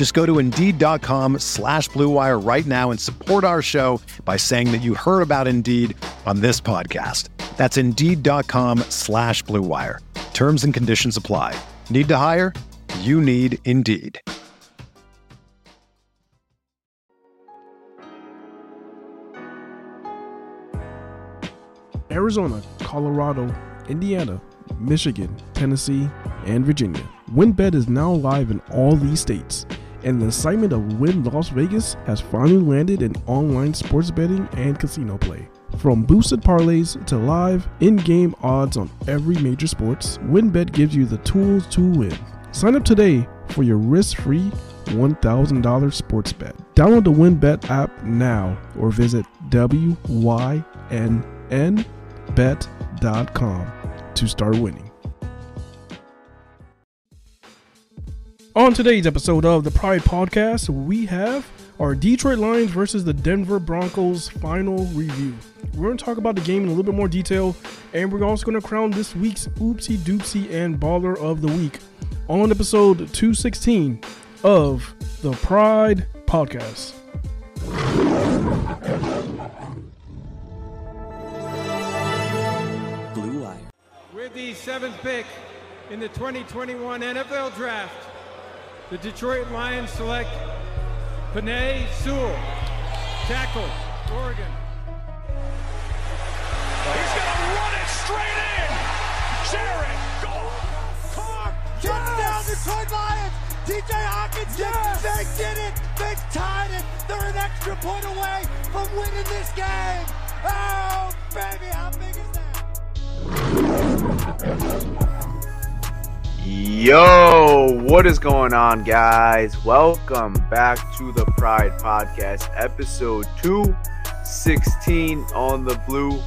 Just go to Indeed.com slash BlueWire right now and support our show by saying that you heard about Indeed on this podcast. That's Indeed.com slash BlueWire. Terms and conditions apply. Need to hire? You need Indeed. Arizona, Colorado, Indiana, Michigan, Tennessee, and Virginia. WynnBET is now live in all these states, and the assignment of Wynn Las Vegas has finally landed in online sports betting and casino play. From boosted parlays to live in-game odds on every major sports, WynnBET gives you the tools to win. Sign up today for your risk-free $1,000 sports bet. Download the WynnBET app now or visit WYNN bet.com to start winning. On today's episode of the Pride Podcast, we have our Detroit Lions versus the Denver Broncos final review. We're going to talk about the game in a little bit more detail, and we're also going to crown this week's Oopsie Doopsie and Baller of the Week on episode 216 of the Pride Podcast. With the seventh pick in the 2021 NFL Draft, the Detroit Lions select Penei Sewell, tackle, Oregon. He's going to run it straight in. Jared Goff. Carr, touchdown Detroit Lions. TJ Hockenson, Yes. they did it. They tied it. They're an extra point away from winning this game. Oh, baby, how big is that? Yo, what is going on, guys? Welcome back to the Pride Podcast, episode 216 on the Blue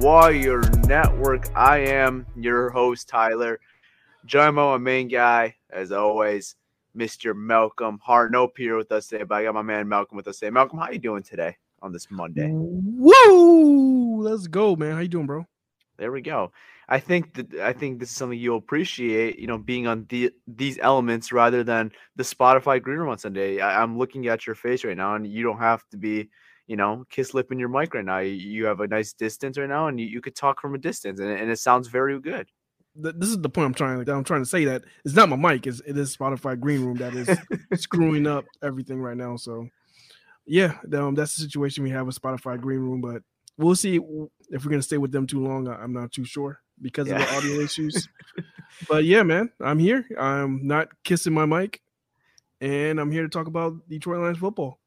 Wire Network. I am your host, Tyler. Join my main guy, as always, Mr. Malcolm Hartnope here with us today. But I got my man Malcolm with us today. Malcolm, how you doing today on this Monday? Woo! Let's go, man. How you doing, bro? There we go. I think that I think this is something you'll appreciate, you know, being on the these elements rather than the Spotify green room on Sunday. I, I'm looking at your face right now, and you don't have to be, you know, kiss lipping your mic right now. You, you have a nice distance right now, and you, you could talk from a distance, and, it- and it sounds very good. Th- This is the point I'm trying. that I'm trying to say that it's not my mic. It's, it is Spotify Green Room that is screwing up everything right now. So, yeah, um, that's the situation we have with Spotify Green Room. But we'll see if we're gonna stay with them too long. I'm not too sure because of the audio issues. But yeah, man, I'm here. I'm not kissing my mic, and I'm here to talk about Detroit Lions football.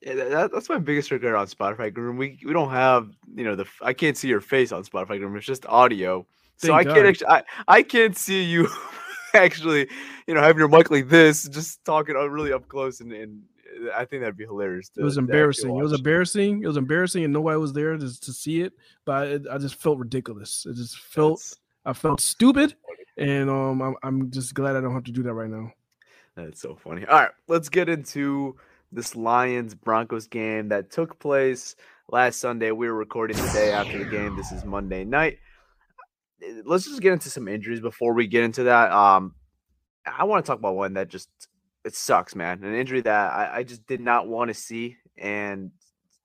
Yeah, that- that, that's my biggest regret on Spotify green room. We we don't have, you know, the I can't see your face on Spotify green room. It's just audio, so Thank I can't actually I, I can't see you actually, you know, having your mic like this, just talking uh, really up close, and, and I think that'd be hilarious. It was to- to actually embarrassing. It was embarrassing. It was embarrassing, and nobody was there to, to see it. But it, I just felt ridiculous. It just felt That's- I felt stupid, and um, I'm, I'm just glad I don't have to do that right now. That's so funny. All right, let's get into this Lions Broncos game that took place last Sunday. We were recording the day after the game. This is Monday night. Let's just get into some injuries before we get into that. Um, I want to talk about one that just it sucks, man. An injury that I, I just did not want to see, and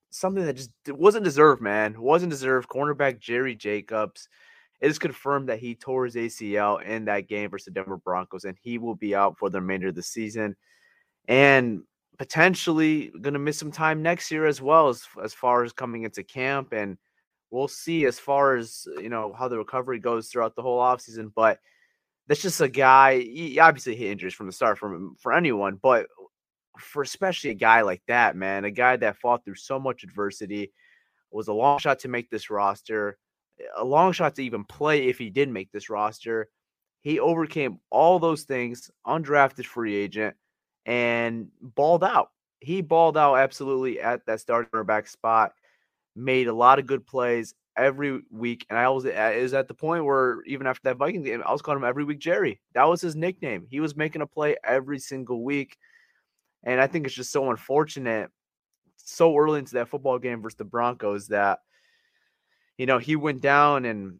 something that just wasn't deserved, man. Wasn't deserved. Cornerback Jerry Jacobs. It is confirmed that he tore his ACL in that game versus the Denver Broncos, and he will be out for the remainder of the season, and potentially going to miss some time next year as well as as far as coming into camp. And we'll see as far as you know how the recovery goes throughout the whole offseason. But that's just a guy. He obviously hit injuries from the start from for anyone, but for especially a guy like that, man, a guy that fought through so much adversity, was a long shot to make this roster, a long shot to even play if he did make this roster. He overcame all those things, undrafted free agent, and balled out. He balled out absolutely at that starting back spot, made a lot of good plays every week. And I was, uh, is at the point where even after that Viking game, I was calling him every week Jerry. That was his nickname. He was making a play every single week. And I think it's just so unfortunate so early into that football game versus the Broncos that, you know, he went down and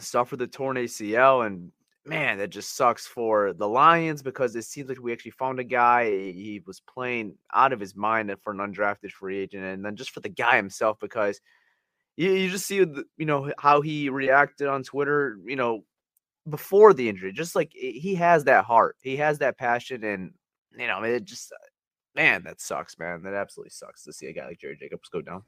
suffered the torn ACL. And man, that just sucks for the Lions because it seems like we actually found a guy. Eh, he was playing out of his mind for an undrafted free agent. And then just for the guy himself, because you, you just see, you know, how he reacted on Twitter, you know, before the injury. Just like he has that heart, he has that passion. And you know, it just man, that sucks, man. That absolutely sucks to see a guy like Jerry Jacobs go down.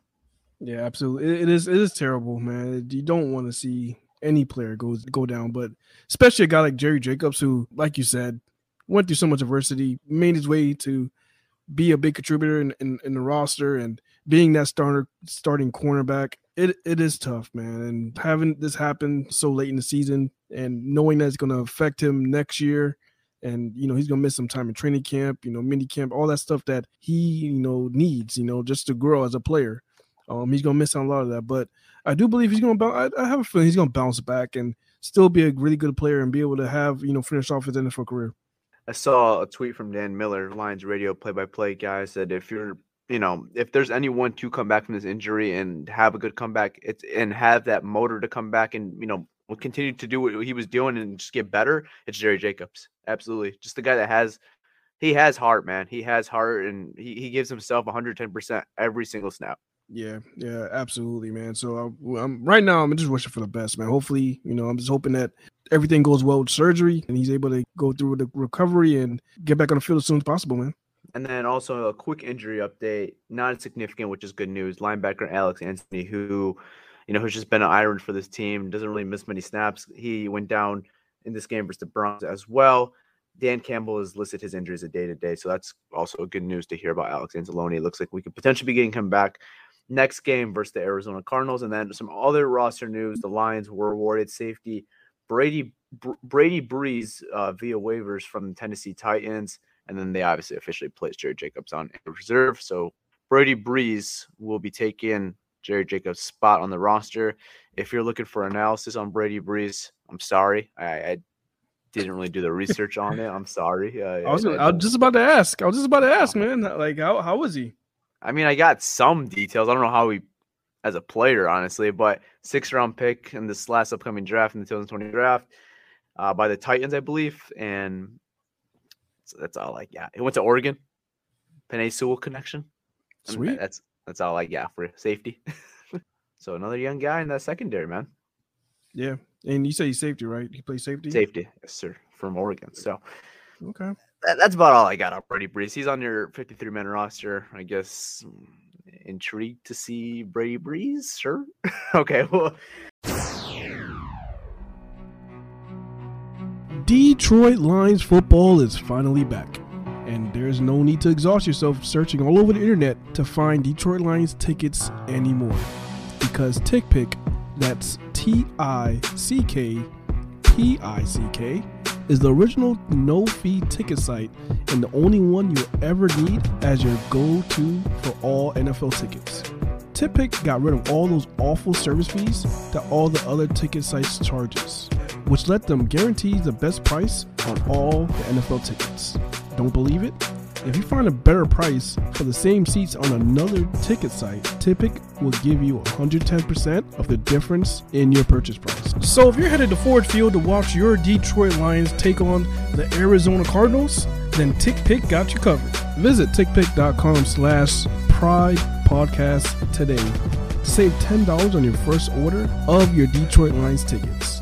Yeah, absolutely. It, is it is terrible, man. You don't want to see any player goes go down, but especially a guy like Jerry Jacobs, who, like you said, went through so much adversity, made his way to be a big contributor in, in, in the roster and being that starter starting cornerback. It it is tough, man. And having this happen so late in the season and knowing that it's going to affect him next year and you know he's gonna miss some time in training camp, you know, mini camp, all that stuff that he you know needs, you know, just to grow as a player. Um, he's gonna miss out a lot of that, but I do believe he's gonna. Bounce, I, I have a feeling he's gonna bounce back and still be a really good player and be able to have you know finish off his NFL career. I saw a tweet from Dan Miller, Lions radio play-by-play guy, said if you're you know, if there's anyone to come back from this injury and have a good comeback, it's and have that motor to come back and you know will continue to do what he was doing and just get better, it's Jerry Jacobs. Absolutely. Just the guy that has he has heart, man. He has heart and he, he gives himself 110% every single snap. Yeah, yeah, absolutely, man. So uh, I'm, right now, I'm just wishing for the best, man. Hopefully, you know, I'm just hoping that everything goes well with surgery and he's able to go through the recovery and get back on the field as soon as possible, man. And then also a quick injury update, not significant, which is good news. Linebacker Alex Anthony, who you know, who's just been an iron for this team, doesn't really miss many snaps. He went down in this game versus the Browns as well. Dan Campbell has listed his injuries a day to day, so that's also good news to hear about Alex Anzalone. It looks like we could potentially be getting him back next game versus the Arizona Cardinals, and then some other roster news: the Lions were awarded safety Brady Brady Breeze uh, via waivers from the Tennessee Titans, and then they obviously officially placed Jerry Jacobs on reserve. So Brady Breeze will be taking Jerry Jacobs' spot on the roster. If you're looking for analysis on Brady Breeze, I'm sorry. I, I didn't really do the research on it. I'm sorry. Uh, I was I, I, was just about to ask. I was just about to ask, man. Like, how how was he? I mean, I got some details. I don't know how he, as a player, honestly, but six round pick in this last upcoming draft in the 2020 draft uh, by the Titans, I believe, and so that's all. Like, yeah, he went to Oregon. Penei Sewell connection. Sweet. that's that's all I got for safety. so another young guy in that secondary, man. Yeah, and you say he's safety, right? He plays safety. Safety, yes, sir, from Oregon. So, okay, that, that's about all I got up. Brady Breeze. He's on your 53 man roster. I guess. Mm, intrigued to see Brady Breeze. Sure. okay. Well. Detroit Lions football is finally back and there's no need to exhaust yourself searching all over the internet to find Detroit Lions tickets anymore. Because TickPick, that's T I C K P I C K, is the original no fee ticket site and the only one you'll ever need as your go to for all NFL tickets. TickPick got rid of all those awful service fees that all the other ticket sites charges, which let them guarantee the best price on all the NFL tickets. Don't believe it? If you find a better price for the same seats on another ticket site, TickPick will give you 110% of the difference in your purchase price. So if you're headed to Ford Field to watch your Detroit Lions take on the Arizona Cardinals, then TickPick got you covered. Visit tickpick.com slash pride podcast today. Save $10 on your first order of your Detroit Lions tickets.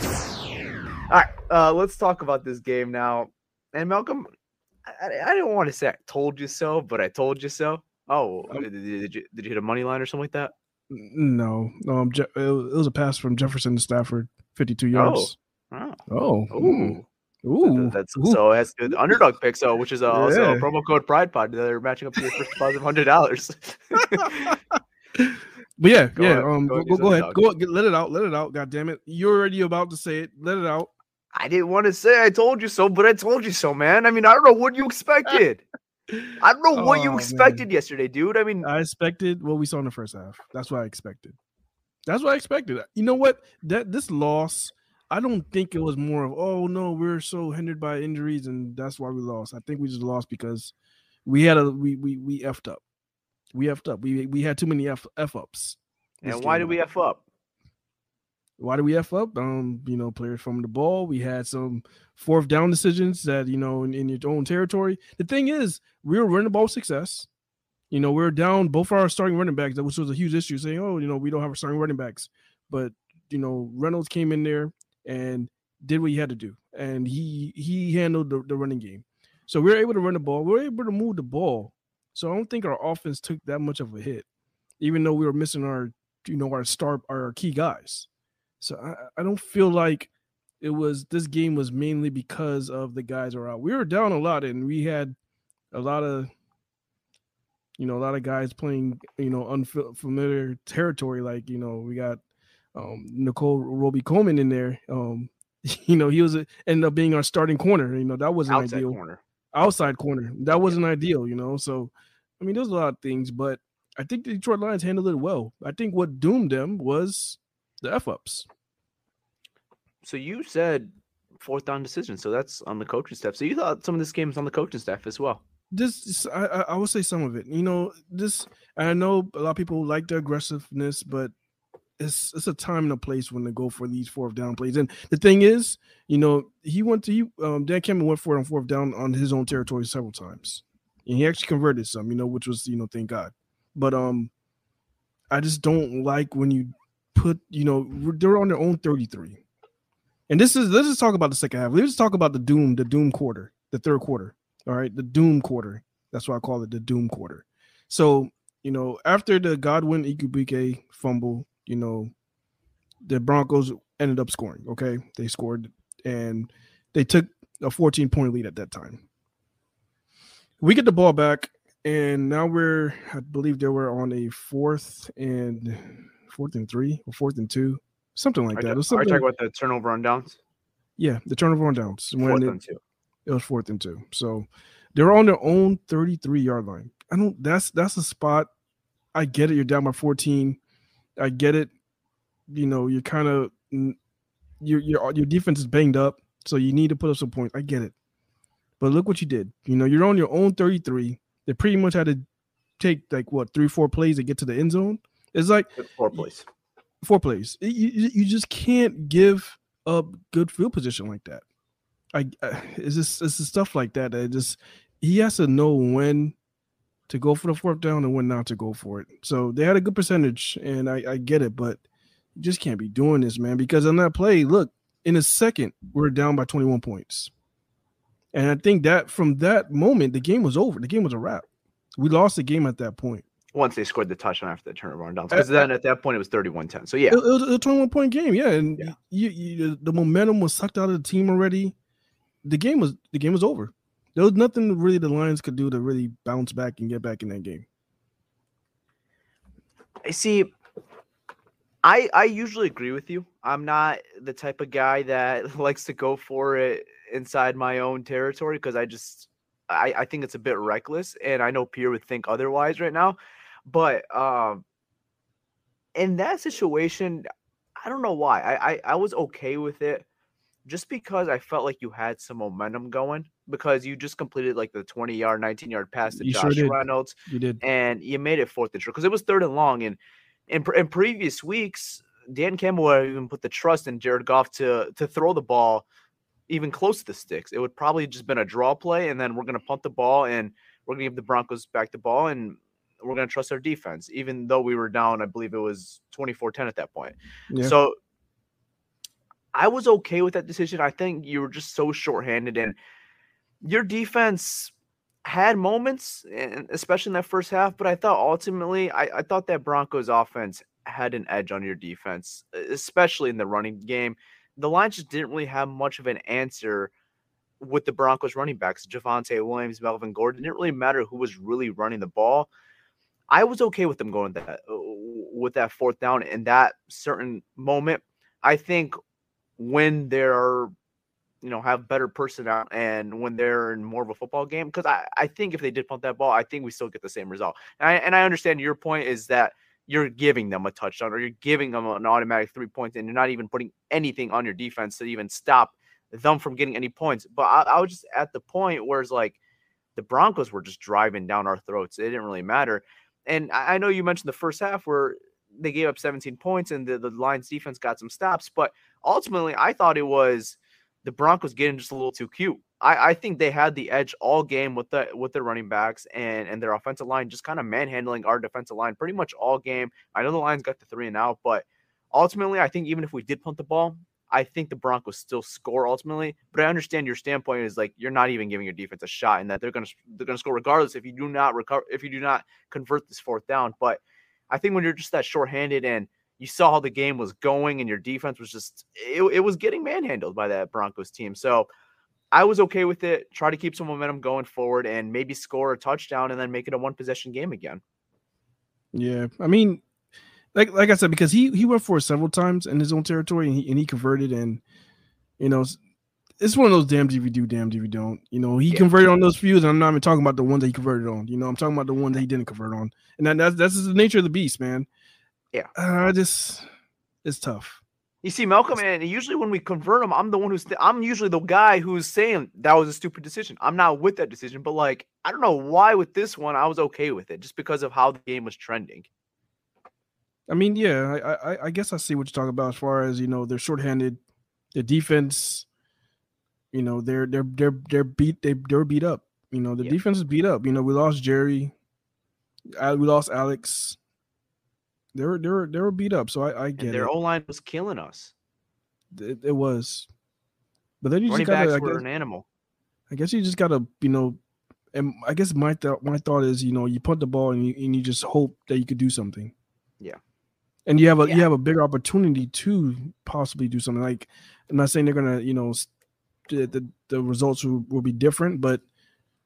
All right, uh, let's talk about this game now. And Malcolm, I, I didn't want to say I told you so, but I told you so. Oh, Um, did, did you did you hit a money line or something like that? No, um, Je- it was a pass from Jefferson to Stafford, 52 yards. Oh, Oh, ooh, ooh, that's ooh. so that's the underdog pick. So which is uh, also a promo code Pride Pod. They're matching up to your first deposit of hundred dollars. But yeah, Go yeah. ahead, Um, go go, ahead, go, ahead, go get- let it out, let it out. God damn it, you're already about to say it. Let it out. I didn't want to say I told you so, but I told you so, man. I mean, I don't know what you expected. I don't know what Oh, you man. expected yesterday, dude. I mean, I expected what we saw in the first half. That's what I expected. That's what I expected. You know what? That this loss, I don't think it was more of oh no, we're so hindered by injuries and that's why we lost. I think we just lost because we had a we we we effed up. We effed up. We we had too many f f ups. and why did we f up? Why did we f up? Um, you know, players from the ball. We had some fourth down decisions that you know in, in your own territory. The thing is, we were running the ball with success. You know, we were down both our starting running backs, which was a huge issue. Saying, oh, you know, we don't have our starting running backs, but you know, Reynolds came in there and did what he had to do, and he he handled the, the running game. So we were able to run the ball. We were able to move the ball. So I don't think our offense took that much of a hit, even though we were missing our you know our star our key guys. So I, I don't feel like it was this game was mainly because of the guys are out. We were down a lot and we had a lot of you know a lot of guys playing you know unfamiliar territory like you know we got um Nickell Robey-Coleman in there um you know he was a, ended up being our starting corner you know that wasn't Outside ideal corner. Outside corner that wasn't ideal you know so I mean there's a lot of things but I think the Detroit Lions handled it well I think what doomed them was the f ups So you said fourth down decision. So that's on the coaching staff. So you thought some of this game was on the coaching staff as well. this I, I I would say some of it. You know, this I know a lot of people like the aggressiveness, but it's it's a time and a place when to go for these fourth down plays. And the thing is, you know, he went to he um Dan Campbell went for it on fourth down on his own territory several times. And he actually converted some, you know, which was, you know, thank God. But um I just don't like when you put, you know, they're on their own 33. And this is let's just talk about the second half. Let's just talk about the doom, the doom quarter, the third quarter. All right, the doom quarter. That's why I call it the doom quarter. So, you know, after the Godwin Igwebuike fumble, you know, the Broncos ended up scoring. Okay, they scored and they took a 14 point lead at that time. We get the ball back, and now we're, I believe they were on a fourth and fourth and three or fourth and two, something like Are that. are you something, talking about the turnover on downs? yeah, the turnover on downs when Fourth it, and two. it was fourth and two. So they're on their own 33 yard line. I don't that's that's a spot. I get it. You're down by 14. I get it. You know, you're kind of your your uh, your defense is banged up, so you need to put up some points. I get it. But look what you did. You know, you're on your own 33. They pretty much had to take like what three, four plays to get to the end zone. It's like Four plays. four plays. You, you just can't give up good field position like that. I, I it's just it's just stuff like that that just he has to know when to go for the fourth down and when not to go for it. So they had a good percentage, and I, I get it, but you just can't be doing this, man. Because on that play, look, in a second, we're down by 21 points. And I think that from that moment, the game was over. The game was a wrap. We lost the game at that point. Once they scored the touchdown after the turnover on downs, because then at that point it was 31-10. So yeah, it, it was a 21 point game. Yeah, and yeah. You, you, the momentum was sucked out of the team already. The game was the game was over. There was nothing really the Lions could do to really bounce back and get back in that game. I see. I I usually agree with you. I'm not the type of guy that likes to go for it inside my own territory because I just I, I think it's a bit reckless, and I know Pierre would think otherwise right now. But um, in that situation, I don't know why. I, I I was okay with it, just because I felt like you had some momentum going because you just completed like the 20 yard, 19 yard pass to you Josh sure Reynolds. You did, and you made it fourth and short because it was third and long. And in in previous weeks, Dan Campbell would even put the trust in Jared Goff to to throw the ball even close to the sticks. It would probably just been a draw play, and then we're going to punt the ball and we're going to give the Broncos back the ball, and we're going to trust our defense, even though we were down. I believe it was 24-10 at that point. Yeah. So I was okay with that decision. I think you were just so shorthanded, and your defense had moments, especially in that first half. But I thought ultimately, I, I thought that Broncos offense had an edge on your defense, especially in the running game the Lions just didn't really have much of an answer with the Broncos running backs, Javonte Williams, Melvin Gordon. It didn't really matter who was really running the ball. I was okay with them going that uh, with that fourth down in that certain moment. I think when they're you know have better personnel and when they're in more of a football game because I, I think if they did punt that ball i think we still get the same result and I, and I understand your point is that you're giving them a touchdown or you're giving them an automatic three points and you're not even putting anything on your defense to even stop them from getting any points. But I, I was just at the point where it's like the Broncos were just driving down our throats. It didn't really matter. And I, I know you mentioned the first half where they gave up 17 points and the, the Lions defense got some stops, but ultimately I thought it was the Broncos getting just a little too cute. I, I think they had the edge all game with the with their running backs and and their offensive line just kind of manhandling our defensive line pretty much all game. I know the Lions got the three and out, but ultimately I think even if we did punt the ball, I think the Broncos still score ultimately. But I understand your standpoint is like you're not even giving your defense a shot, and that they're gonna they're gonna score regardless if you do not recover if you do not convert this fourth down. But I think when you're just that shorthanded and you saw how the game was going and your defense was just it, it was getting manhandled by that Broncos team. So I was okay with it. Try to keep some momentum going forward and maybe score a touchdown and then make it a one possession game again. Yeah, I mean, like like I said, because he he went for it several times in his own territory and he and he converted and you know it's one of those damned if you do, damned if you don't. You know, he yeah. converted on those fews, and I'm not even talking about the ones that he converted on. You know, I'm talking about the ones that he didn't convert on, and that, that's that's the nature of the beast, man. Yeah. Uh, just it's tough. You see, Malcolm, and usually when we convert them, I'm the one who's th- I'm usually the guy who's saying that was a stupid decision. I'm not with that decision, but like I don't know why with this one I was okay with it just because of how the game was trending. I mean, yeah, I I, I guess I see what you're talking about as far as you know they're shorthanded, the defense, you know they're they're they're they're beat they they're beat up. You know the yeah. defense is beat up. You know we lost Jerry, we lost Alex. They were they were they were beat up, so I, I get and their O line was killing us. It, it, was, but then you Running just gotta. Backs I guess, an animal. I guess you just gotta, you know, and I guess my thought my thought is, you know, you put the ball and you and you just hope that you could do something. Yeah. And you have a yeah. you have a bigger opportunity to possibly do something. Like I'm not saying they're gonna, you know, the the, the results will, will be different, but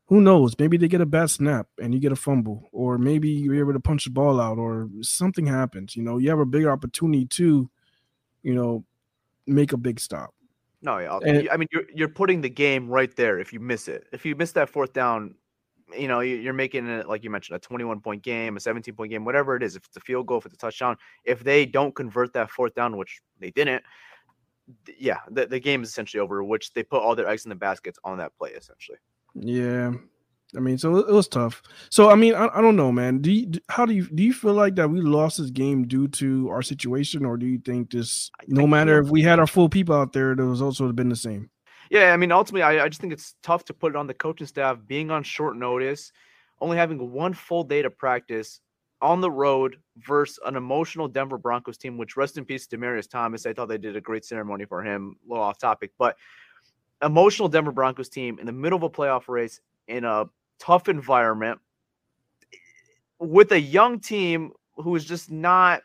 who knows? Maybe they get a bad snap and you get a fumble, or maybe you're able to punch the ball out, or something happens. You know, you have a bigger opportunity to, you know, make a big stop. No, yeah. And, I mean, you're you're putting the game right there if you miss it. If you miss that fourth down, you know, you're making it like you mentioned a 21 point game, a 17 point game, whatever it is. If it's a field goal, if it's a touchdown, if they don't convert that fourth down, which they didn't, yeah, the, the game is essentially over. Which they put all their eggs in the baskets on that play, essentially. Yeah, I mean, so it was tough. So I mean, I, I don't know, man. Do you how do you do you feel like that we lost this game due to our situation, or do you think this? no matter if we had our full people out there, the results would have been the same? Yeah, I mean, ultimately, I, I just think it's tough to put it on the coaching staff being on short notice, only having one full day to practice on the road versus an emotional Denver Broncos team, which rest in peace, Demaryius Thomas. I thought they did a great ceremony for him. A little off topic, but emotional Denver Broncos team in the middle of a playoff race in a tough environment with a young team who is just not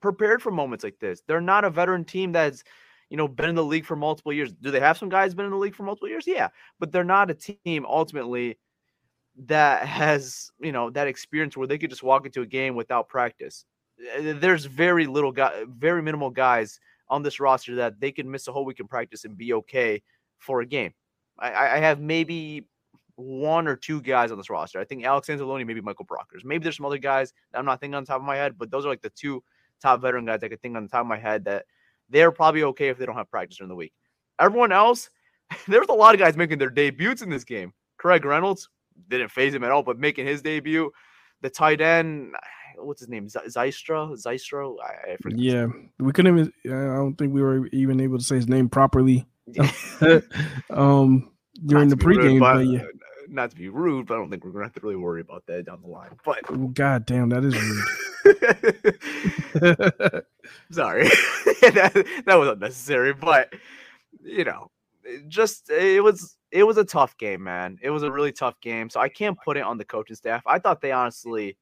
prepared for moments like this. They're not a veteran team that's, you know, been in the league for multiple years. Do they have some guys been in the league for multiple years? Yeah, but they're not a team ultimately that has, you know, that experience where they could just walk into a game without practice. There's very little guy, very minimal guys on this roster that they can miss a whole week in practice and be okay for a game. I, I have maybe one or two guys on this roster. I think Alex Anzalone, maybe Michael Brockers. Maybe there's some other guys that I'm not thinking on top of my head, but those are like the two top veteran guys I could think on the top of my head that they're probably okay if they don't have practice during the week. Everyone else, there's a lot of guys making their debuts in this game. Craig Reynolds didn't phase him at all, but making his debut. The tight end, what's his name? Zystra, Zystra. I, I yeah, we couldn't even. I don't think we were even able to say his name properly. um, during the pregame, rude, but, but yeah, not to be rude, but I don't think we're gonna have to really worry about that down the line. But oh, god damn, that is rude. Sorry, that, that was unnecessary, but you know, just it was it was a tough game, man. It was a really tough game, so I can't put it on the coaching staff. I thought they honestly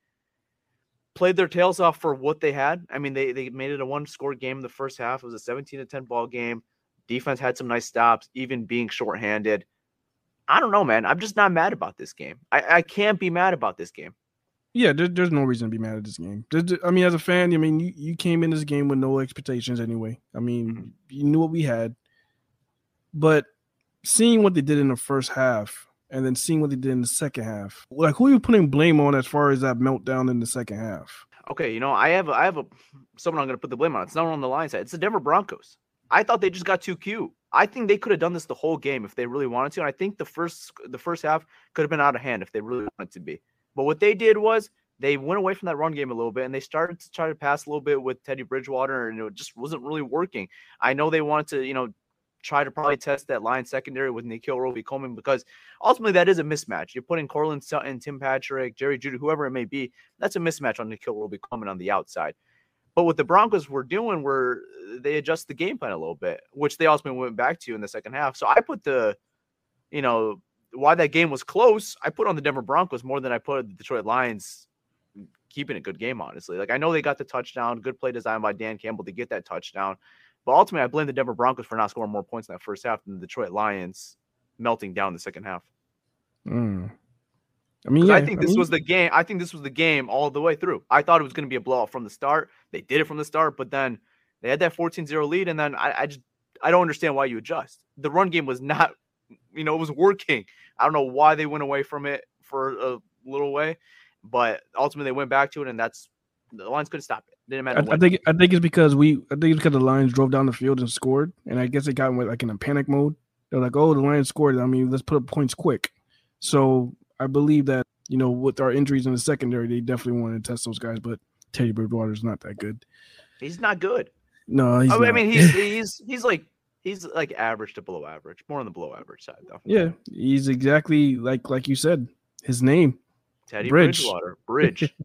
played their tails off for what they had. I mean, they they made it a one score game in the first half. It was a 17 to 10 ball game. Defense had some nice stops, even being shorthanded. I don't know, man. I'm just not mad about this game. I, I can't be mad about this game. Yeah, there, there's no reason to be mad at this game. I mean, as a fan, I mean, you, you came in this game with no expectations anyway. I mean, mm-hmm. you knew what we had. But seeing what they did in the first half and then seeing what they did in the second half, like who are you putting blame on as far as that meltdown in the second half? Okay, you know, I have a, I have a someone I'm going to put the blame on. It's not on the line side. It's the Denver Broncos. I thought they just got too cute. I think they could have done this the whole game if they really wanted to. And I think the first the first half could have been out of hand if they really wanted to be. But what they did was they went away from that run game a little bit and they started to try to pass a little bit with Teddy Bridgewater and it just wasn't really working. I know they wanted to, you know, try to probably test that line secondary with Nickell Robey-Coleman because ultimately that is a mismatch. You're putting Courtland Sutton, Tim Patrick, Jerry Jeudy, whoever it may be. That's a mismatch on Nickell Robey-Coleman on the outside. But what the Broncos were doing were uh, they adjust the game plan a little bit, which they also went back to in the second half. So I put the, you know, why that game was close, I put on the Denver Broncos more than I put the Detroit Lions keeping a good game, honestly. Like I know they got the touchdown, good play design by Dan Campbell to get that touchdown. But ultimately, I blame the Denver Broncos for not scoring more points in that first half than the Detroit Lions melting down the second half. Mm. I mean, yeah, I think I this mean, was the game. I think this was the game all the way through. I thought it was going to be a blowout from the start. They did it from the start, but then they had that 14-0 lead, and then I, I just I don't understand why you adjust. The run game was not, you know, it was working. I don't know why they went away from it for a little way, but ultimately they went back to it, and that's the Lions couldn't stop it. Didn't matter. I, I, think I think it's because we I think it's because the Lions drove down the field and scored, and I guess it got like in a panic mode. They're like, "Oh, the Lions scored. I mean, let's put up points quick." So I believe that you know with our injuries in the secondary, they definitely wanted to test those guys. But Teddy Bridgewater's not that good. He's not good. No, he's I, I mean he's he's he's like he's like average to below average, more on the below average side though. Yeah, he's exactly like like you said. His name, Teddy Bridge. Bridgewater, Bridge.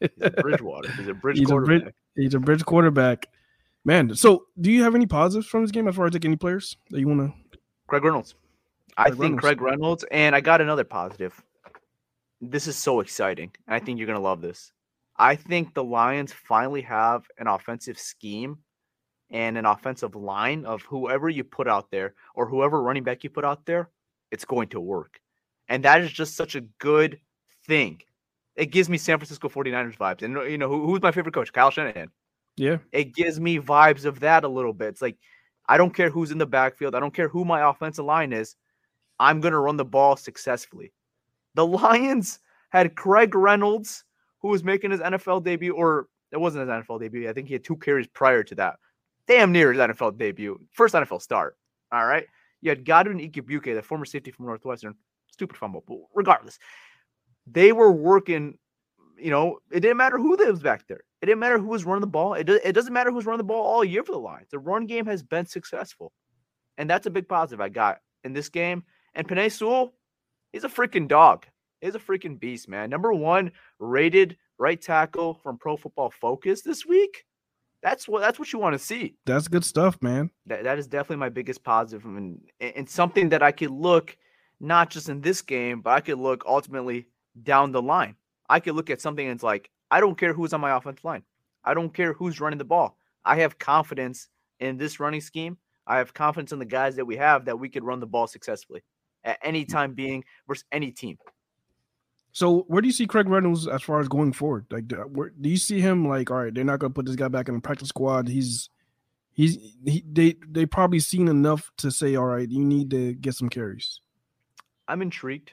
he's a Bridgewater. He's a bridge he's quarterback. A bridge, he's a bridge quarterback. Man, so do you have any positives from this game as far as like any players that you want to? Craig Reynolds. Craig I think Reynolds. Craig Reynolds, and I got another positive this is so exciting. I think you're going to love this. I think the Lions finally have an offensive scheme and an offensive line of whoever you put out there or whoever running back you put out there, it's going to work. And that is just such a good thing. It gives me San Francisco 49ers vibes. And, you know, who, who's my favorite coach? Kyle Shanahan. Yeah. It gives me vibes of that a little bit. It's like, I don't care who's in the backfield. I don't care who my offensive line is. I'm going to run the ball successfully. The Lions had Craig Reynolds, who was making his NFL debut, or it wasn't his NFL debut. I think he had two carries prior to that. Damn near his NFL debut. First NFL start. All right. You had Godwin Igwebuike, the former safety from Northwestern, Stupid fumble. But regardless, they were working. You know, it didn't matter who lives back there. It didn't matter who was running the ball. It, do, it doesn't matter who's running the ball all year for the Lions. The run game has been successful. And that's a big positive I got in this game. And Penei Sewell, he's a freaking dog. He's a freaking beast, man. Number one rated right tackle from Pro Football Focus this week. That's what that's what you want to see. That's good stuff, man. That that is definitely my biggest positive, and and something that I could look not just in this game, but I could look ultimately down the line. I could look at something and it's like, I don't care who's on my offensive line. I don't care who's running the ball. I have confidence in this running scheme. I have confidence in the guys that we have that we could run the ball successfully at any mm. time being versus any team. So where do you see Craig Reynolds as far as going forward? Like, do, where, do you see him like, all right, they're not going to put this guy back in the practice squad. He's, he's, he, they, they probably seen enough to say, all right, you need to get some carries. I'm intrigued.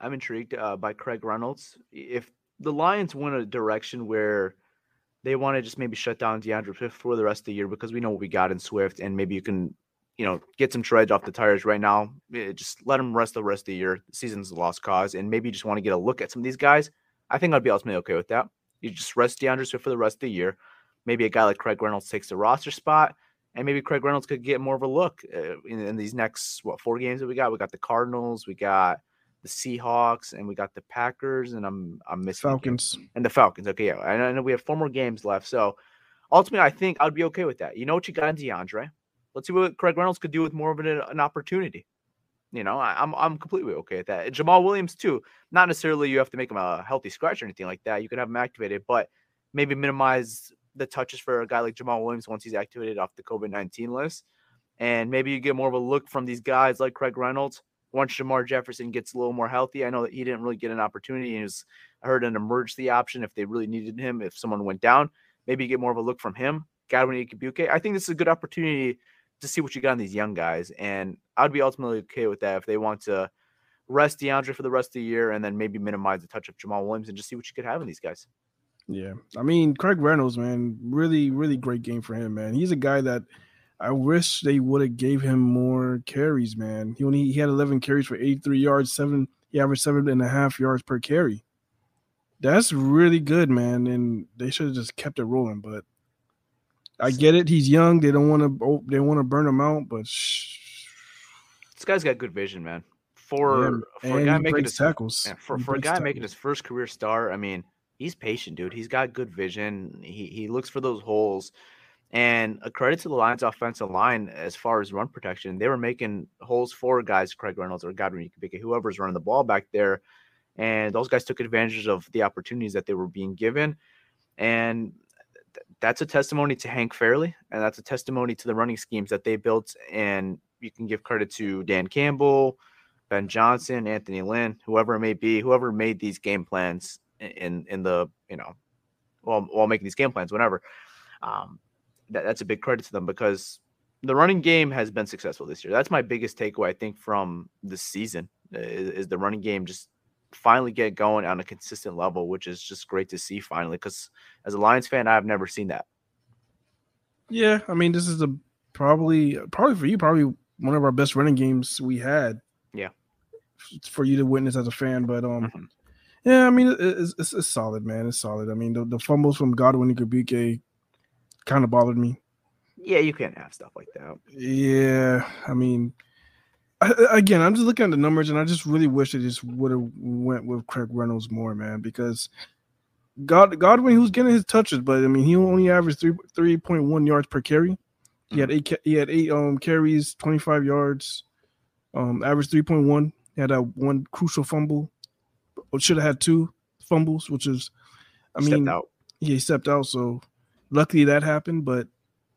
I'm intrigued uh, by Craig Reynolds. If the Lions went a direction where they want to just maybe shut down D'Andre Swift for the rest of the year because we know what we got in Swift, and maybe you can you know, get some treads off the tires right now. Eh, just let them rest the rest of the year. The season's a lost cause, and maybe you just want to get a look at some of these guys. I think I'd be ultimately okay with that. You just rest D'Andre Swift for the rest of the year. Maybe a guy like Craig Reynolds takes the roster spot, and maybe Craig Reynolds could get more of a look uh, in, in, these next what four games that we got. We got the Cardinals, we got the Seahawks, and we got the Packers, and I'm I'm missing Falcons and the Falcons. Okay, yeah, I know we have four more games left, so ultimately I think I'd be okay with that. You know what you got in D'Andre. Let's see what Craig Reynolds could do with more of an, an opportunity. You know, I, am I'm, I'm completely okay with that. And Jamaal Williams too. Not necessarily you have to make him a healthy scratch or anything like that. You could have him activated, but maybe minimize the touches for a guy like Jamaal Williams once he's activated off the COVID 19 list. And maybe you get more of a look from these guys like Craig Reynolds once Jermar Jefferson gets a little more healthy. I know that he didn't really get an opportunity. He was I heard an emergency option if they really needed him, if someone went down. Maybe get more of a look from him. Godwin Igwebuike. I think this is a good opportunity to see what you got in these young guys. And I'd be ultimately okay with that if they want to rest D'Andre for the rest of the year and then maybe minimize the touch of Jamaal Williams and just see what you could have in these guys. Yeah. I mean, Craig Reynolds, man, really, really great game for him, man. He's a guy that I wish they would have gave him more carries, man. He only he had 11 carries for 83 yards, seven, he averaged seven and a half yards per carry. That's really good, man. And they should have just kept it rolling, but I get it. He's young. They don't want to. Oh, they want to burn him out. But shh. this guy's got good vision, man. For yeah, for a guy making his tackles, yeah, for, for a guy tackles. making his first career start, I mean, he's patient, dude. He's got good vision. He he looks for those holes. And a credit to the Lions offensive line as far as run protection. They were making holes for guys, Craig Reynolds or Godwin Igwebuike, whoever's running the ball back there. And those guys took advantage of the opportunities that they were being given. And that's a testimony to Hank Fraley, and that's a testimony to the running schemes that they built. And you can give credit to Dan Campbell, Ben Johnson, Anthony Lynn, whoever it may be, whoever made these game plans in in the you know while while making these game plans, whatever. Um, that, that's a big credit to them because the running game has been successful this year. That's my biggest takeaway, I think, from the season is, is the running game just finally get going on a consistent level, which is just great to see finally. Because as a Lions fan, I've never seen that. Yeah, I mean, this is a probably probably for you probably one of our best running games we had. Yeah, for you to witness as a fan, but um. Mm-hmm. Yeah, I mean it's, it's, it's, solid, man. It's solid. I mean the, the fumbles from Godwin and Igwebuike kind of bothered me. Yeah, you can't have stuff like that. Yeah, I mean, I, again, I'm just looking at the numbers, and I just really wish they just would have went with Craig Reynolds more, man, because God Godwin he was getting his touches, but I mean he only averaged three three point one yards per carry. He had mm-hmm. eight he had eight um carries, twenty five yards, um average three point one. He had that one crucial fumble, should have had two fumbles, which is, I mean, out. Yeah, he stepped out. So luckily that happened, but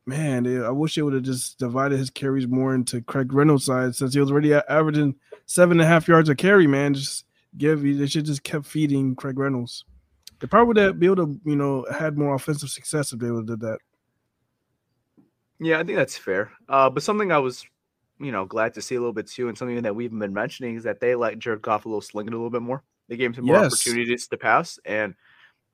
man, I wish they would have just divided his carries more into Craig Reynolds' side since he was already averaging seven and a half yards a carry. Man, just give you they should just kept feeding Craig Reynolds. They probably would have be able to, you know, had more offensive success if they would have did that. Yeah, I think that's fair. Uh, but something I was, you know, glad to see a little bit too, and something that we've been mentioning is that they let Jared Goff a little sling it a little bit more. They gave him some more opportunities to pass, and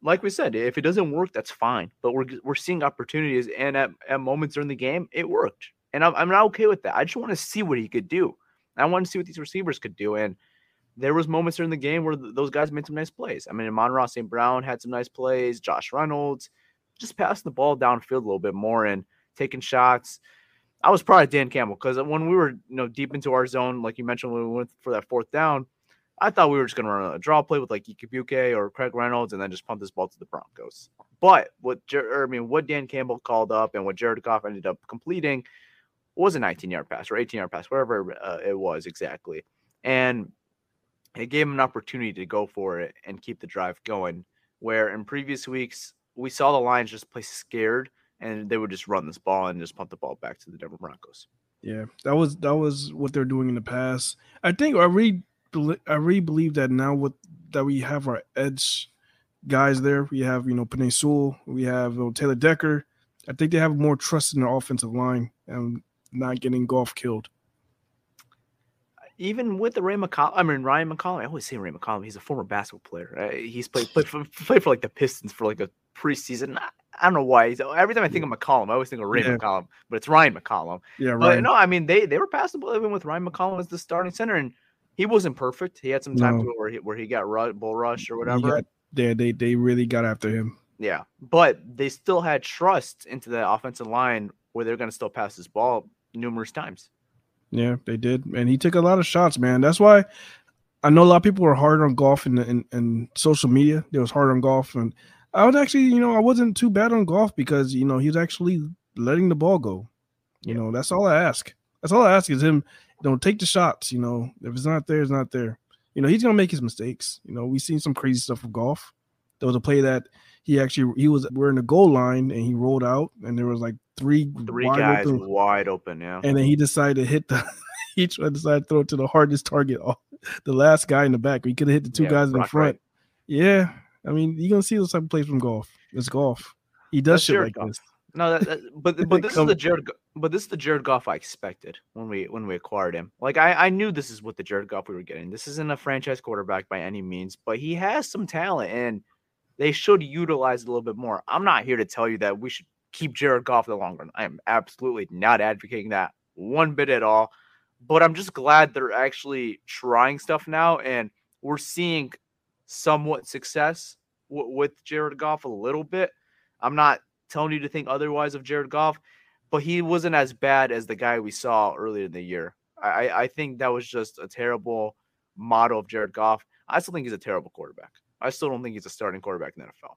like we said, if it doesn't work, that's fine. But we're we're seeing opportunities, and at, at moments during the game, it worked, and I'm I'm not okay with that. I just want to see what he could do. I want to see what these receivers could do, and there was moments during the game where th- those guys made some nice plays. I mean, Amon-Ra St. Brown had some nice plays. Josh Reynolds just passing the ball downfield a little bit more and taking shots. I was proud of Dan Campbell because when we were you know deep into our zone, like you mentioned when we went for that fourth down, I thought we were just going to run a draw play with like Ike or Craig Reynolds and then just pump this ball to the Broncos. But what Jer- I mean, what Dan Campbell called up and what Jared Goff ended up completing was a 19 yard pass or 18 yard pass, wherever uh, it was exactly, and it gave him an opportunity to go for it and keep the drive going. Where in previous weeks we saw the Lions just play scared and they would just run this ball and just pump the ball back to the Denver Broncos. Yeah, that was that was what they're doing in the past. I think I really I really believe that now with that we have our edge guys there, we have you know Penei Sewell, we have you know, Taylor Decker. I think they have more trust in their offensive line and not getting Goff killed. Even with the Ray McCollum, I mean Ryan McCollum. I always say Ray McCollum. He's a former basketball player. Uh, he's played played for, played for like the Pistons for like a preseason. I, I don't know why. He's, every time I think of McCollum, I always think of Ray yeah. McCollum, but it's Ryan McCollum. Yeah, right. But no, I mean they they were passable even with Ryan McCollum as the starting center, and he wasn't perfect. He had some time no. where he where he got bull rush or whatever. Yeah, they they really got after him. Yeah, but they still had trust into the offensive line where they're going to still pass this ball numerous times. Yeah, they did, and he took a lot of shots, man. That's why I know a lot of people were hard on in, in, in social media. They was hard on Goff, and I was actually, you know, I wasn't too bad on Goff because you know he's actually letting the ball go. You yeah. know, that's all I ask. That's all I ask is him. You know, take the shots. You know, if it's not there, it's not there. You know, he's gonna make his mistakes. You know, we've seen some crazy stuff with Goff. There was a play that he actually he was we're in the goal line and he rolled out and there was like three three wide guys open, wide open, yeah. And then he decided to hit the he tried to decide to throw it to the hardest target, the last guy in the back. He could have hit the two yeah, guys in the front. Right. Yeah, I mean, you're gonna see those type of plays from Goff. It's Goff. He does That's shit like Goff. this. No, that, that, but but this is the Jared. But this is the Jared Goff I expected when we when we acquired him. Like I I knew this is what the Jared Goff we were getting. This isn't a franchise quarterback by any means, but he has some talent and they should utilize it a little bit more. I'm not here to tell you that we should keep Jared Goff the long run. I am absolutely not advocating that one bit at all. But I'm just glad they're actually trying stuff now, and we're seeing somewhat success w- with Jared Goff a little bit. I'm not telling you to think otherwise of Jared Goff, but he wasn't as bad as the guy we saw earlier in the year. I, I think that was just a terrible model of Jared Goff. I still think he's a terrible quarterback. I still don't think he's a starting quarterback in the NFL.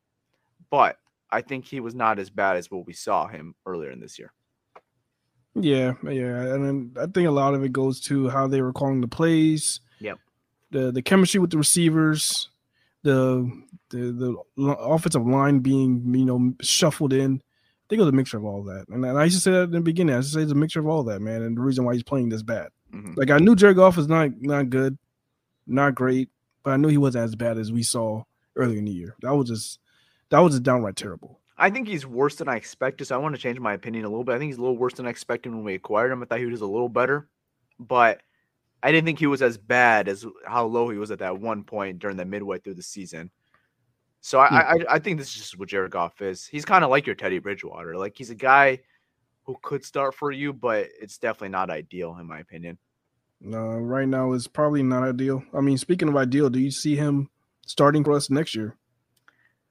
But I think he was not as bad as what we saw him earlier in this year. Yeah, yeah, and then I think a lot of it goes to how they were calling the plays. Yep. The the chemistry with the receivers, the the the offensive line being you know shuffled in. I think it was a mixture of all that. And, and I used to say that in the beginning. I used to say it's a mixture of all that, man. And the reason why he's playing this bad. Mm-hmm. Like I knew Jared Goff was not not good, not great, but I knew he wasn't as bad as we saw earlier in the year. That was just that was just downright terrible. I think he's worse than I expected. So I want to change my opinion a little bit. I think he's a little worse than I expected when we acquired him. I thought he was a little better, but I didn't think he was as bad as how low he was at that one point during the midway through the season. So I, hmm. yeah. I, I think this is just what Jared Goff is. He's kind of like your Teddy Bridgewater. Like he's a guy who could start for you, but it's definitely not ideal in my opinion. No, right now is probably not ideal. I mean, speaking of ideal, do you see him starting for us next year?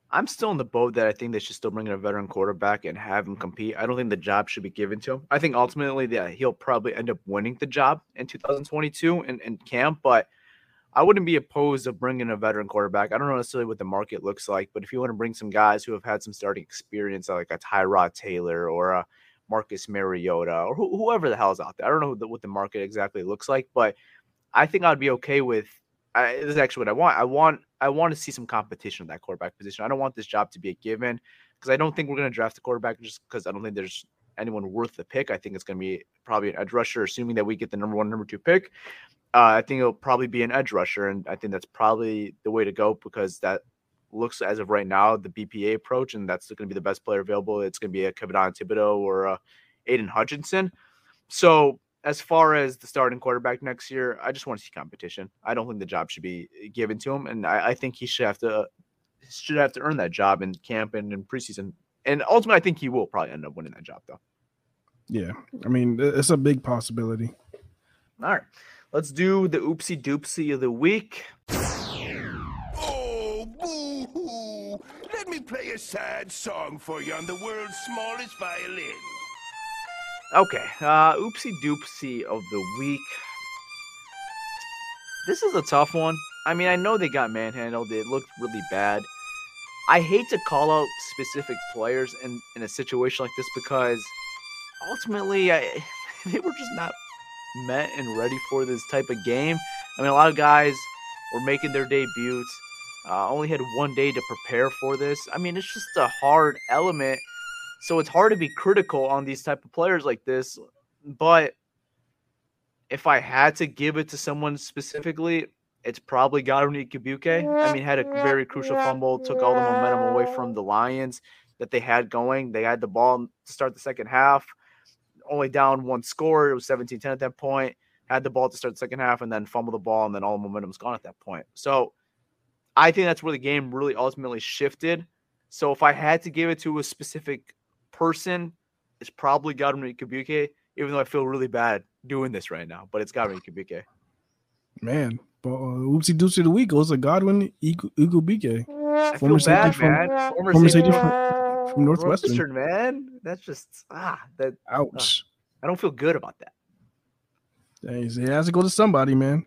I'm still in the boat that I think they should still bring in a veteran quarterback and have him compete. I don't think the job should be given to him. I think ultimately that he'll probably end up winning the job in 2022 in, in camp, but I wouldn't be opposed to bringing a veteran quarterback. I don't know necessarily what the market looks like, but if you want to bring some guys who have had some starting experience, like a Tyrod Taylor or a Marcus Mariota or wh- whoever the hell's out there, I don't know the, what the market exactly looks like, but I think I'd be okay with. I, this is actually what I want. I want I want to see some competition in that quarterback position. I don't want this job to be a given because I don't think we're going to draft a quarterback just because I don't think there's anyone worth the pick. I think it's going to be probably an edge rusher, assuming that we get the number one, number two pick. Uh, I think it'll probably be an edge rusher, and I think that's probably the way to go because that looks as of right now the BPA approach, and that's going to be the best player available. It's going to be a Kayvon Thibodeaux or a Aidan Hutchinson. So as far as the starting quarterback next year, I just want to see competition. I don't think the job should be eh, given to him, and I, I think he should have to uh, should have to earn that job in camp and in preseason. And ultimately, I think he will probably end up winning that job, though. Yeah, I mean, it's a big possibility. All right, let's do the oopsie doopsie of the week. Oh, boo hoo! Let me play a sad song for you on the world's smallest violin. Okay, uh, oopsie doopsie of the week. This is a tough one. I mean, I know they got manhandled. It looked really bad. I hate to call out specific players in, in a situation like this because ultimately I, they were just not met and ready for this type of game. I mean, a lot of guys were making their debuts, uh, only had one day to prepare for this. I mean, it's just a hard element. So it's hard to be critical on these type of players like this. But if I had to give it to someone specifically, it's probably Godwin Igwebuike. I mean, had a very crucial fumble, took all the momentum away from the Lions that they had going. They had the ball to start the second half, only down one score. It was 17 10 at that point. Had the ball to start the second half and then fumble the ball, and then all the momentum's gone at that point. So I think that's where the game really ultimately shifted. So if I had to give it to a specific person, it's probably Godwin Igwebuike, even though I feel really bad doing this right now, but it's Godwin Igwebuike. Man, but uh, oopsie doopsie the week goes to Godwin Igwebuike. I feel bad, man. Former, former safety safety from, from Northwestern. Northwestern, man. That's just ah that Ouch. I don't feel good about that. Dang, It has to go to somebody, man.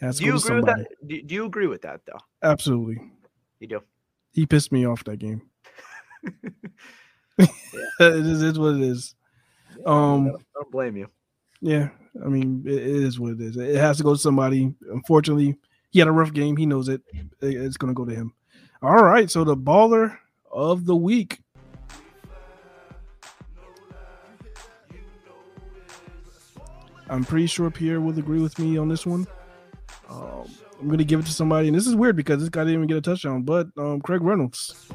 It has to Do you go to agree with somebody. that? Do, do you agree with that though? Absolutely. You do. He pissed me off that game. it is it's what it is. Um, I don't, I don't blame you. yeah, I mean, it, it is what it is. It has to go to somebody. Unfortunately, he had a rough game. He knows it. It- It's going to go to him. All right. So the baller of the week. I'm pretty sure Pierre will agree with me on this one. Um, I'm going to give it to somebody, and this is weird because this guy didn't even get a touchdown, but um, Craig Reynolds.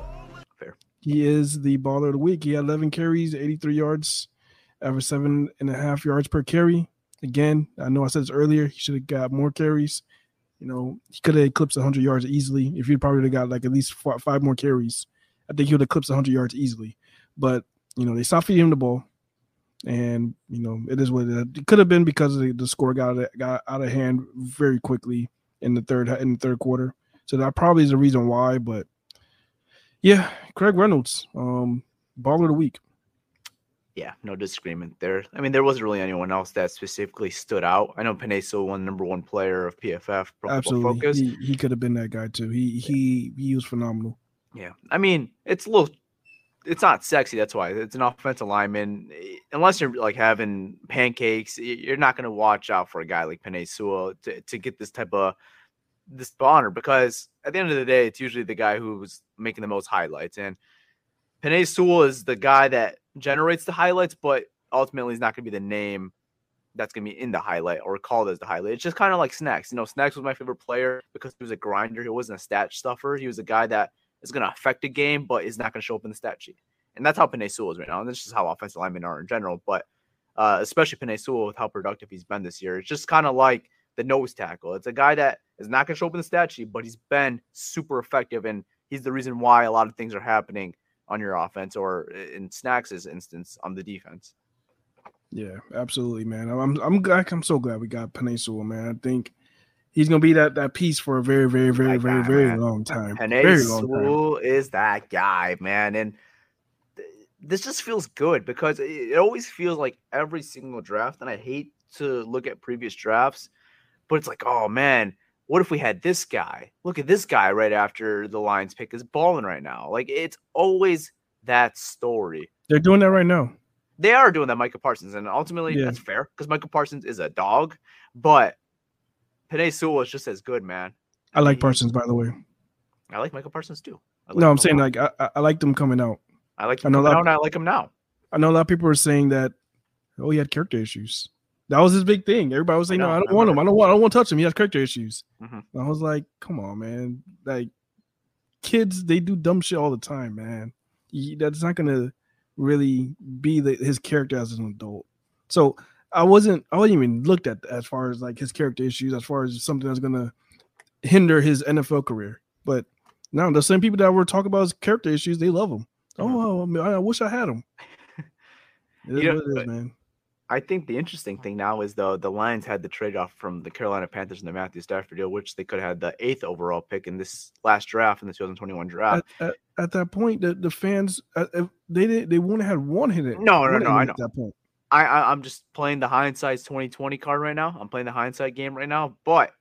He is the baller of the week. He had 11 carries, 83 yards, average seven and a half yards per carry. Again, I know I said this earlier. He should have got more carries. You know, he could have eclipsed 100 yards easily. If he'd probably got like at least four, five more carries, I think he would have eclipsed 100 yards easily. But you know, they stopped feeding him the ball, and you know, it is what it, it could have been because the, the score got out got out of hand very quickly in the third in the third quarter. So that probably is the reason why. But yeah, Craig Reynolds, um, baller of the week. Yeah, no disagreement there. I mean, there wasn't really anyone else that specifically stood out. I know Penei Sewell won number one player of PFF Pro Absolutely, Focus. he, he could have been that guy too. He he he was phenomenal. Yeah, I mean, it's a little, it's not sexy. That's why it's an offensive lineman. Unless you're like having pancakes, you're not going to watch out for a guy like Sewell to, to get this type of this honor because at the end of the day, it's usually the guy who's making the most highlights. And Penei Sewell is the guy that generates the highlights, but ultimately is not going to be the name that's going to be in the highlight or called as the highlight. It's just kind of like Snacks. You know, Snacks was my favorite player because he was a grinder. He wasn't a stat stuffer. He was a guy that is going to affect a game, but is not going to show up in the stat sheet. And that's how Penei Sewell is right now. And that's just how offensive linemen are in general. But uh, especially Penei Sewell with how productive he's been this year. It's just kind of like the nose tackle. It's a guy that is not going to show up in the stat sheet, but he's been super effective. And he's the reason why a lot of things are happening on your offense or uh, in Snacks' instance on the defense. Yeah, absolutely, man. I'm I'm glad. I'm so glad we got Sewell, man. I think he's gonna be that that piece for a very, very, very, very, guy, very long time. Penei very long time. Sewell is that guy, man. And th- this just feels good because it, it always feels like every single draft, and I hate to look at previous drafts, but it's like, oh man, what if we had this guy? Look at this guy right after the Lions pick is balling right now. Like it's always that story. They're doing that right now. They are doing that, Michael Parsons, and ultimately Yeah. that's fair because Michael Parsons is a dog, but Penei Sewell is just as good, man. I like Parsons, by the way. I like Michael Parsons too. Like No, I'm saying like I, I- like them coming out. I like I know a coming lot out, of- and I like him now. I know a lot of people are saying that oh he had character issues. That was his big thing. Everybody was saying, no, I I don't want him. I don't want. I don't want to touch him. He has character issues. Mhm. I was like, come on, man. Like kids, they do dumb shit all the time, man. He- that's not gonna really be the, his character as an adult. So I wasn't. I wasn't even looked at as far as like his character issues, as far as something that's gonna hinder his NFL career. But now the same people that were talking about his character issues, they love him. Oh, I, mean, I wish I had him. It is You know, what it is, man. I think the interesting thing now is though the Lions had the trade off from the Carolina Panthers and the Matthew Stafford deal, which they could have had the eighth overall pick in this last draft in the 2021 draft. At, at, at that point, the, the fans uh, they did they wouldn't have wanted it. No, no, no, I know. At that point, I, I I'm just playing the hindsight 2020 card right now. I'm playing the hindsight game right now, but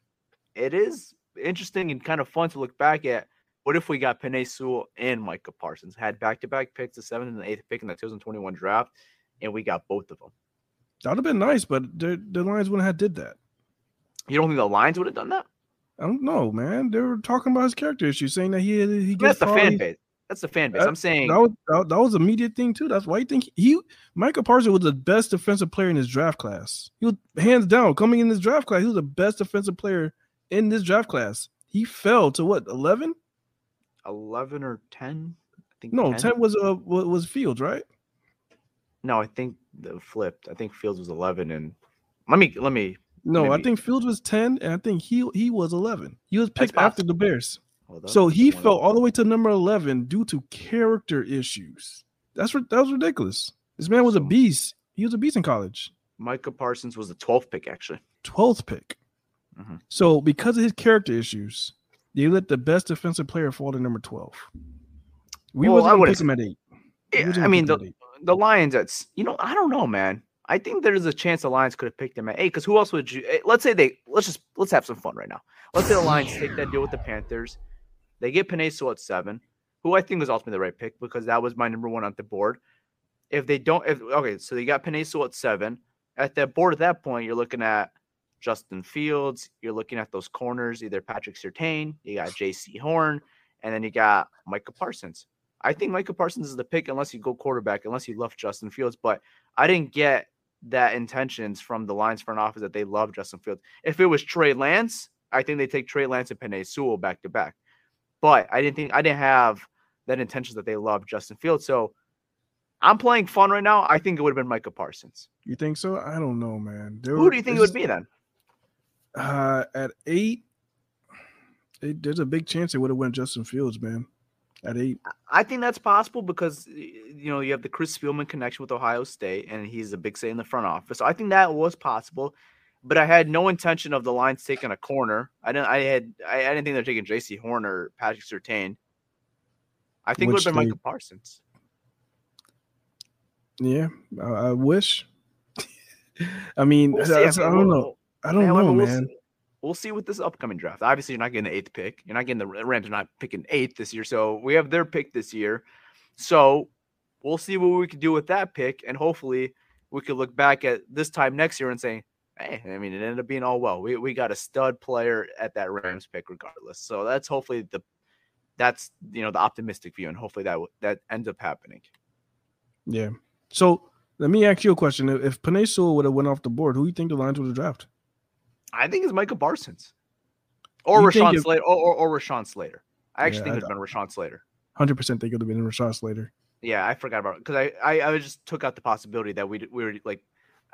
it is interesting and kind of fun to look back at. What if we got Penei Sewell and Micah Parsons had back to back picks, the seventh and the eighth pick in the 2021 draft, and we got both of them? That would have been nice, but the, the Lions wouldn't have did that. You don't think the Lions would have done that? I don't know, man. They were talking about his character issue, saying that he he gets that's the fan base. That's the fan base. That, I'm saying that was, that, that was immediate thing too. That's why you think he Michael Parsons was the best defensive player in his draft class. He was hands down coming in this draft class. He was the best defensive player in this draft class. He fell to what 11? 11 or 10? I think no, 10, 10 was uh was Fields, right? No, I think the flipped. I think Fields was 11 and let me let me No. I think Fields was 10 and I think he he was 11. He was picked after the Bears. So he fell all the way to number 11 due to character issues. That's that was ridiculous. This man was a beast. He was a beast in college. Micah Parsons was the 12th pick actually. 12th pick. Mm-hmm. So because of his character issues, they let the best defensive player fall to number 12. We well, wasn't pick him at eight. Yeah, I mean the, the Lions. That's you know I don't know, man. I think there's a chance the Lions could have picked him at eight. Because who else would you? Eh, let's say they let's just let's have some fun right now. Let's say the Lions take that deal with the Panthers. They get Sewell at seven, who I think was ultimately the right pick because that was my number one on the board. If they don't, if okay, so they got Sewell at seven. At that board at that point, you're looking at Justin Fields. You're looking at those corners, either Patrick Surtain, you got Jaycee Horn, and then you got Micah Parsons. I think Michael Parsons is the pick unless you go quarterback, unless you love Justin Fields. But I didn't get that intentions from the Lions front office that they love Justin Fields. If it was Trey Lance, I think they take Trey Lance and Penei Sewell back to back. But I didn't think I didn't have that intention that they love Justin Fields. So I'm playing fun right now. I think it would have been Micah Parsons. You think so? I don't know, man. There Who do you think it would be then? Uh, at eight, it, there's a big chance it would have went Justin Fields, man. At eight, I think that's possible because you know you have the Chris Spielman connection with Ohio State, and he's a big say in the front office. So I think that was possible, but I had no intention of the Lions taking a corner. I didn't. I had. I, I didn't think they're taking Jaycee Horn or Patrick Surtain. I think Which it would have been they, Michael Parsons. Yeah, I, I wish. I mean, we'll I, I, don't know. I don't know, we'll man. See. We'll see with this upcoming draft. Obviously, you're not getting the eighth pick. You're not getting the Rams are not picking eighth this year. So we have their pick this year. So we'll see what we can do with that pick, and hopefully we could look back at this time next year and say, hey, I mean, it ended up being all well. We we got a stud player at that Rams pick, regardless. So that's hopefully the that's you know the optimistic view, and hopefully that that ends up happening. Yeah. So let me ask you a question: If Penei Sewell would have went off the board, who do you think the Lions would have drafted? I think it's Michael Parsons or you Rashawn Slater or, or, or Rashawn Slater. I actually yeah, think it would have been Rashawn Slater. Hundred percent think it would have been Rashawn Slater. Yeah, I forgot about it because I, I I just took out the possibility that we we were like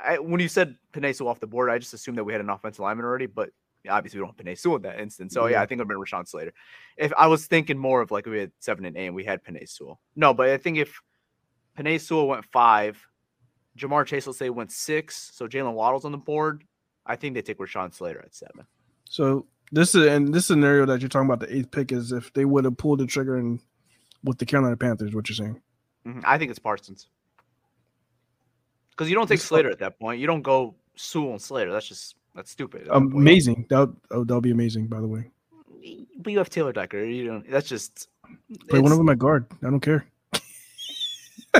I, when you said Sewell off the board, I just assumed that we had an offensive lineman already, but obviously we don't have Sewell in that instance. So yeah, yeah I think it would have been Rashawn Slater. If I was thinking more of like we had seven and eight and we had Sewell. No, but I think if Sewell went five, Ja'Marr Chase will say went six, so Jaylen Waddle's on the board. I think they take Rashawn Slater at seven. So this is and this scenario that you're talking about the eighth pick is if they would have pulled the trigger and with the Carolina Panthers, what you're saying? Mm-hmm. I think it's Parsons because you don't take Slater at that point. You don't go Sewell and Slater. That's just that's stupid. Amazing. That oh, that'll be amazing. By the way, but you have Taylor Decker. You don't. That's just play one of them at guard. I don't care.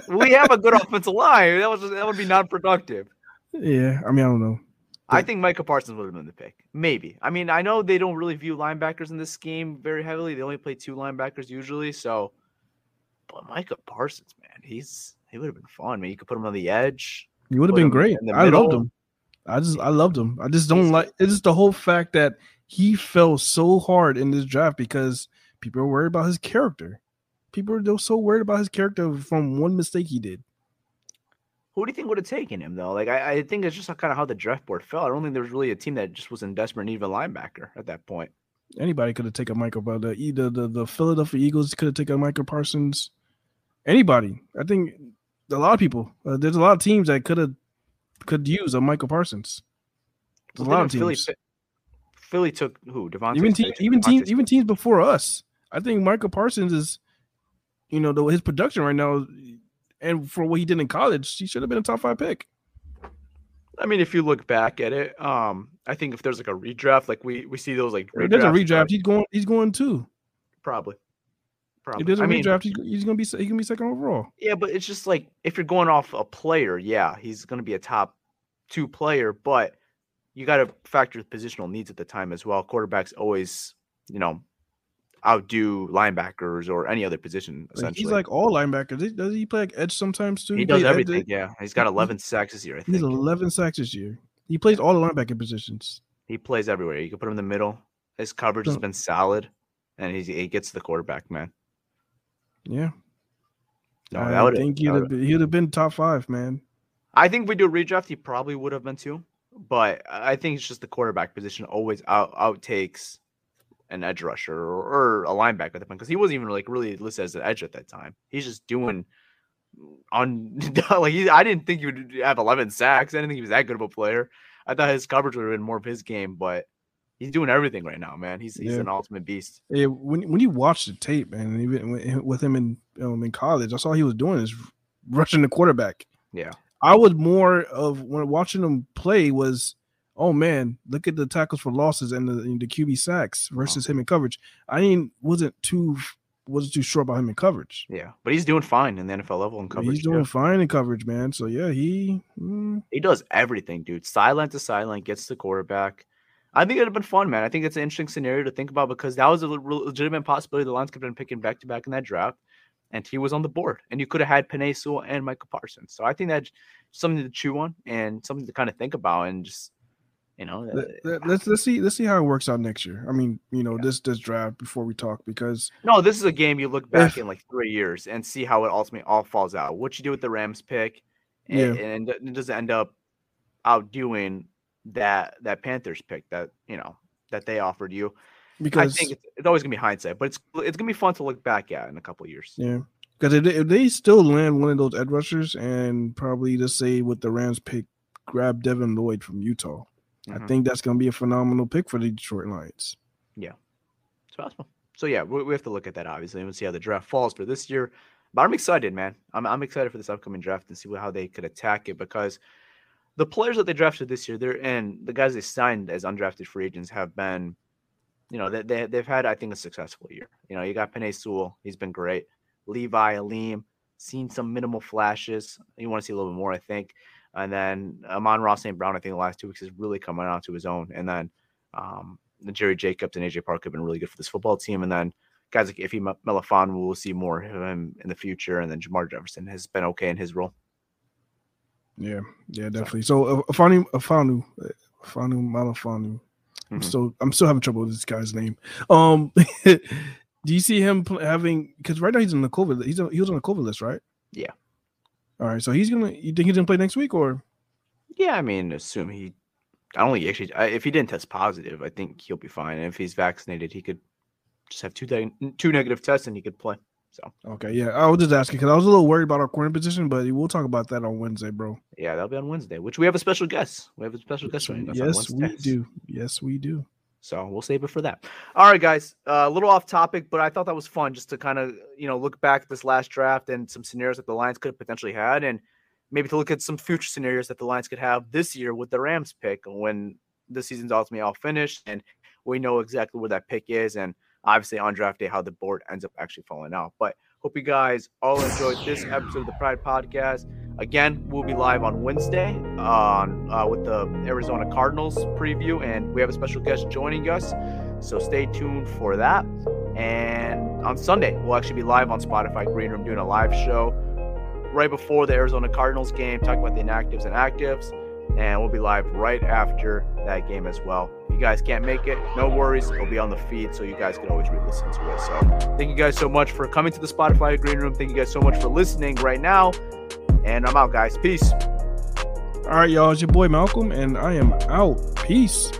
we have a good offensive line. That was that would be non-productive. Yeah, I mean, I don't know. I think Micah Parsons would have been the pick. Maybe. I mean, I know they don't really view linebackers in this scheme very heavily. They only play two linebackers usually. So, but Micah Parsons, man, he's he would have been fun. I mean, you could put him on the edge. He would have been great. I loved him. I just I loved him. I just don't like it's just the whole fact that he fell so hard in this draft because people are worried about his character. People are so worried about his character from one mistake he did. Who do you think would have taken him though? Like I, I think it's just kind of how the draft board fell. I don't think there was really a team that just was in desperate need of a linebacker at that point. Anybody could have taken Michael, but the the the, the Philadelphia Eagles could have taken Michael Parsons. Anybody, I think a lot of people. Uh, there's a lot of teams that could have could use a Michael Parsons. Well, a lot of didn't Philly, teams. Philly took who? DeVonta. even even DeVonta teams even teams before us. I think Michael Parsons is, you know, the, his production right now, and for what he did in college, he should have been a top five pick. I mean, if you look back at it, um, I think if there's like a redraft, like we we see those like If there's a redraft, he's going. He's going too. probably. Probably. If there's a I mean, redraft, he's, he's gonna be. se- He can be second overall. Yeah, but it's just like if you're going off a player, yeah, he's going to be a top two player, but you got to factor the positional needs at the time as well. Quarterbacks always, you know, outdo linebackers or any other position. Essentially, he's like all linebackers. Does- Does he play like edge sometimes too? he does edge- everything. Yeah, he's got 11 sacks this year. I He's 11 sacks this year. He plays all the linebacker positions. he plays everywhere. You can put him in the middle. His coverage has been solid, and he's, he gets the quarterback. Man, Yeah, no, I that think he'd have, been, he'd have been top five, man. I think if we do a redraft, he probably would have been too. But I think it's just the quarterback position always out outtakes an edge rusher or, or a linebacker at the point because he wasn't even like really listed as an edge at that time. He's just doing on like he, I didn't think he would have 11 sacks. I didn't think he was that good of a player. I thought his coverage would have been more of his game, but he's doing everything right now, man. He's he's Yeah. an ultimate beast. Yeah, when when you watch the tape, man, and even with- with him in um, in college, that's all he was doing is rushing the quarterback. Yeah. I was more of when watching him play was, oh man, look at the tackles for losses and the and the QB sacks versus him in coverage. I didn't wasn't too wasn't too sure about him in coverage. Yeah, but he's doing fine in the NFL level in coverage. He's doing fine in coverage, man. So yeah, he mm, He does everything, dude. Silent to silent, gets the quarterback. I think it'd have been fun, man. I think it's an interesting scenario to think about because that was a legitimate possibility. The Lions could have been picking back to back in that draft, and he was on the board. And you could have had Penei Sewell and Michael Parsons. So I think that's something to chew on and something to kind of think about and just, you know, uh, let, let, let's let's see let's see how it works out next year. I mean, you know, this this draft before we talk because no, this is a game you look back If- in like three years and see how it ultimately all falls out. What you do with the Rams pick, and, Yeah. and it doesn't end up outdoing that that Panthers pick that you know that they offered you. because I think it's, it's always gonna be hindsight, but it's it's gonna be fun to look back at in a couple of years. Yeah, because if, they- if they still land one of those edge rushers and probably just say with the Rams pick, grab Devin Lloyd from Utah, I Mhm. think that's going to be a phenomenal pick for the Detroit Lions. Yeah, it's possible. So yeah, we, we have to look at that obviously and we'll see how the draft falls for this year. But I'm excited, man. I'm I'm excited for this upcoming draft and see how they could attack it because the players that they drafted this year, they're and the guys they signed as undrafted free agents have been, you know, they, they they've had I think a successful year. You know, you got Penei Sewell, he's been great. Levi Alim, seen some minimal flashes. You want to see a little bit more, I think. And then Amon-Ra St. Brown, I think the last two weeks is really coming out to his own. And then um, Jerry Jacobs and AJ Park have been really good for this football team. And then guys like Iffy Me- Melifon, we'll see more of him in the future. And then Jermar Jefferson has been okay in his role. Yeah, yeah, definitely. So uh, Afanu Afanu uh, Afanu Malafanu. I'm Mhm. still I'm still having trouble with this guy's name. Um, do you see him having because right now he's on the COVID he's on, he was on the COVID list, right? Yeah. All right, so he's gonna. You think he's gonna play next week or? Yeah, I mean, assume he. I don't think he actually. I- If he didn't test positive, I think he'll be fine. And if he's vaccinated, he could just have two de- two negative tests and he could play. So Okay, yeah, I was just asking because I was a little worried about our corner position, but we'll talk about that on Wednesday, bro. yeah, that'll be on Wednesday, which we have a special guest. We have a special guest on Yes, we do. Yes, we do. So we'll save it for that. All right, guys. Uh, a little off topic, but I thought that was fun just to kind of you know look back at this last draft and some scenarios that the Lions could have potentially had, and maybe to look at some future scenarios that the Lions could have this year with the Rams pick when the season's ultimately all finished and we know exactly where that pick is, and obviously on draft day how the board ends up actually falling out. But hope you guys all enjoyed this episode of the Pride Podcast. Again, we'll be live on Wednesday on uh, with the Arizona Cardinals preview, and we have a special guest joining us. So stay tuned for that. And on Sunday, we'll actually be live on Spotify Green Room doing a live show right before the Arizona Cardinals game, talking about the inactives and actives. And we'll be live right after that game as well. If you guys can't make it, no worries. It'll be on the feed, so you guys can always re-listen to it. So thank you guys so much for coming to the Spotify Green Room. Thank you guys so much for listening right now. And I'm out, guys. Peace. All right, y'all. It's your boy Malcolm, and I am out. Peace.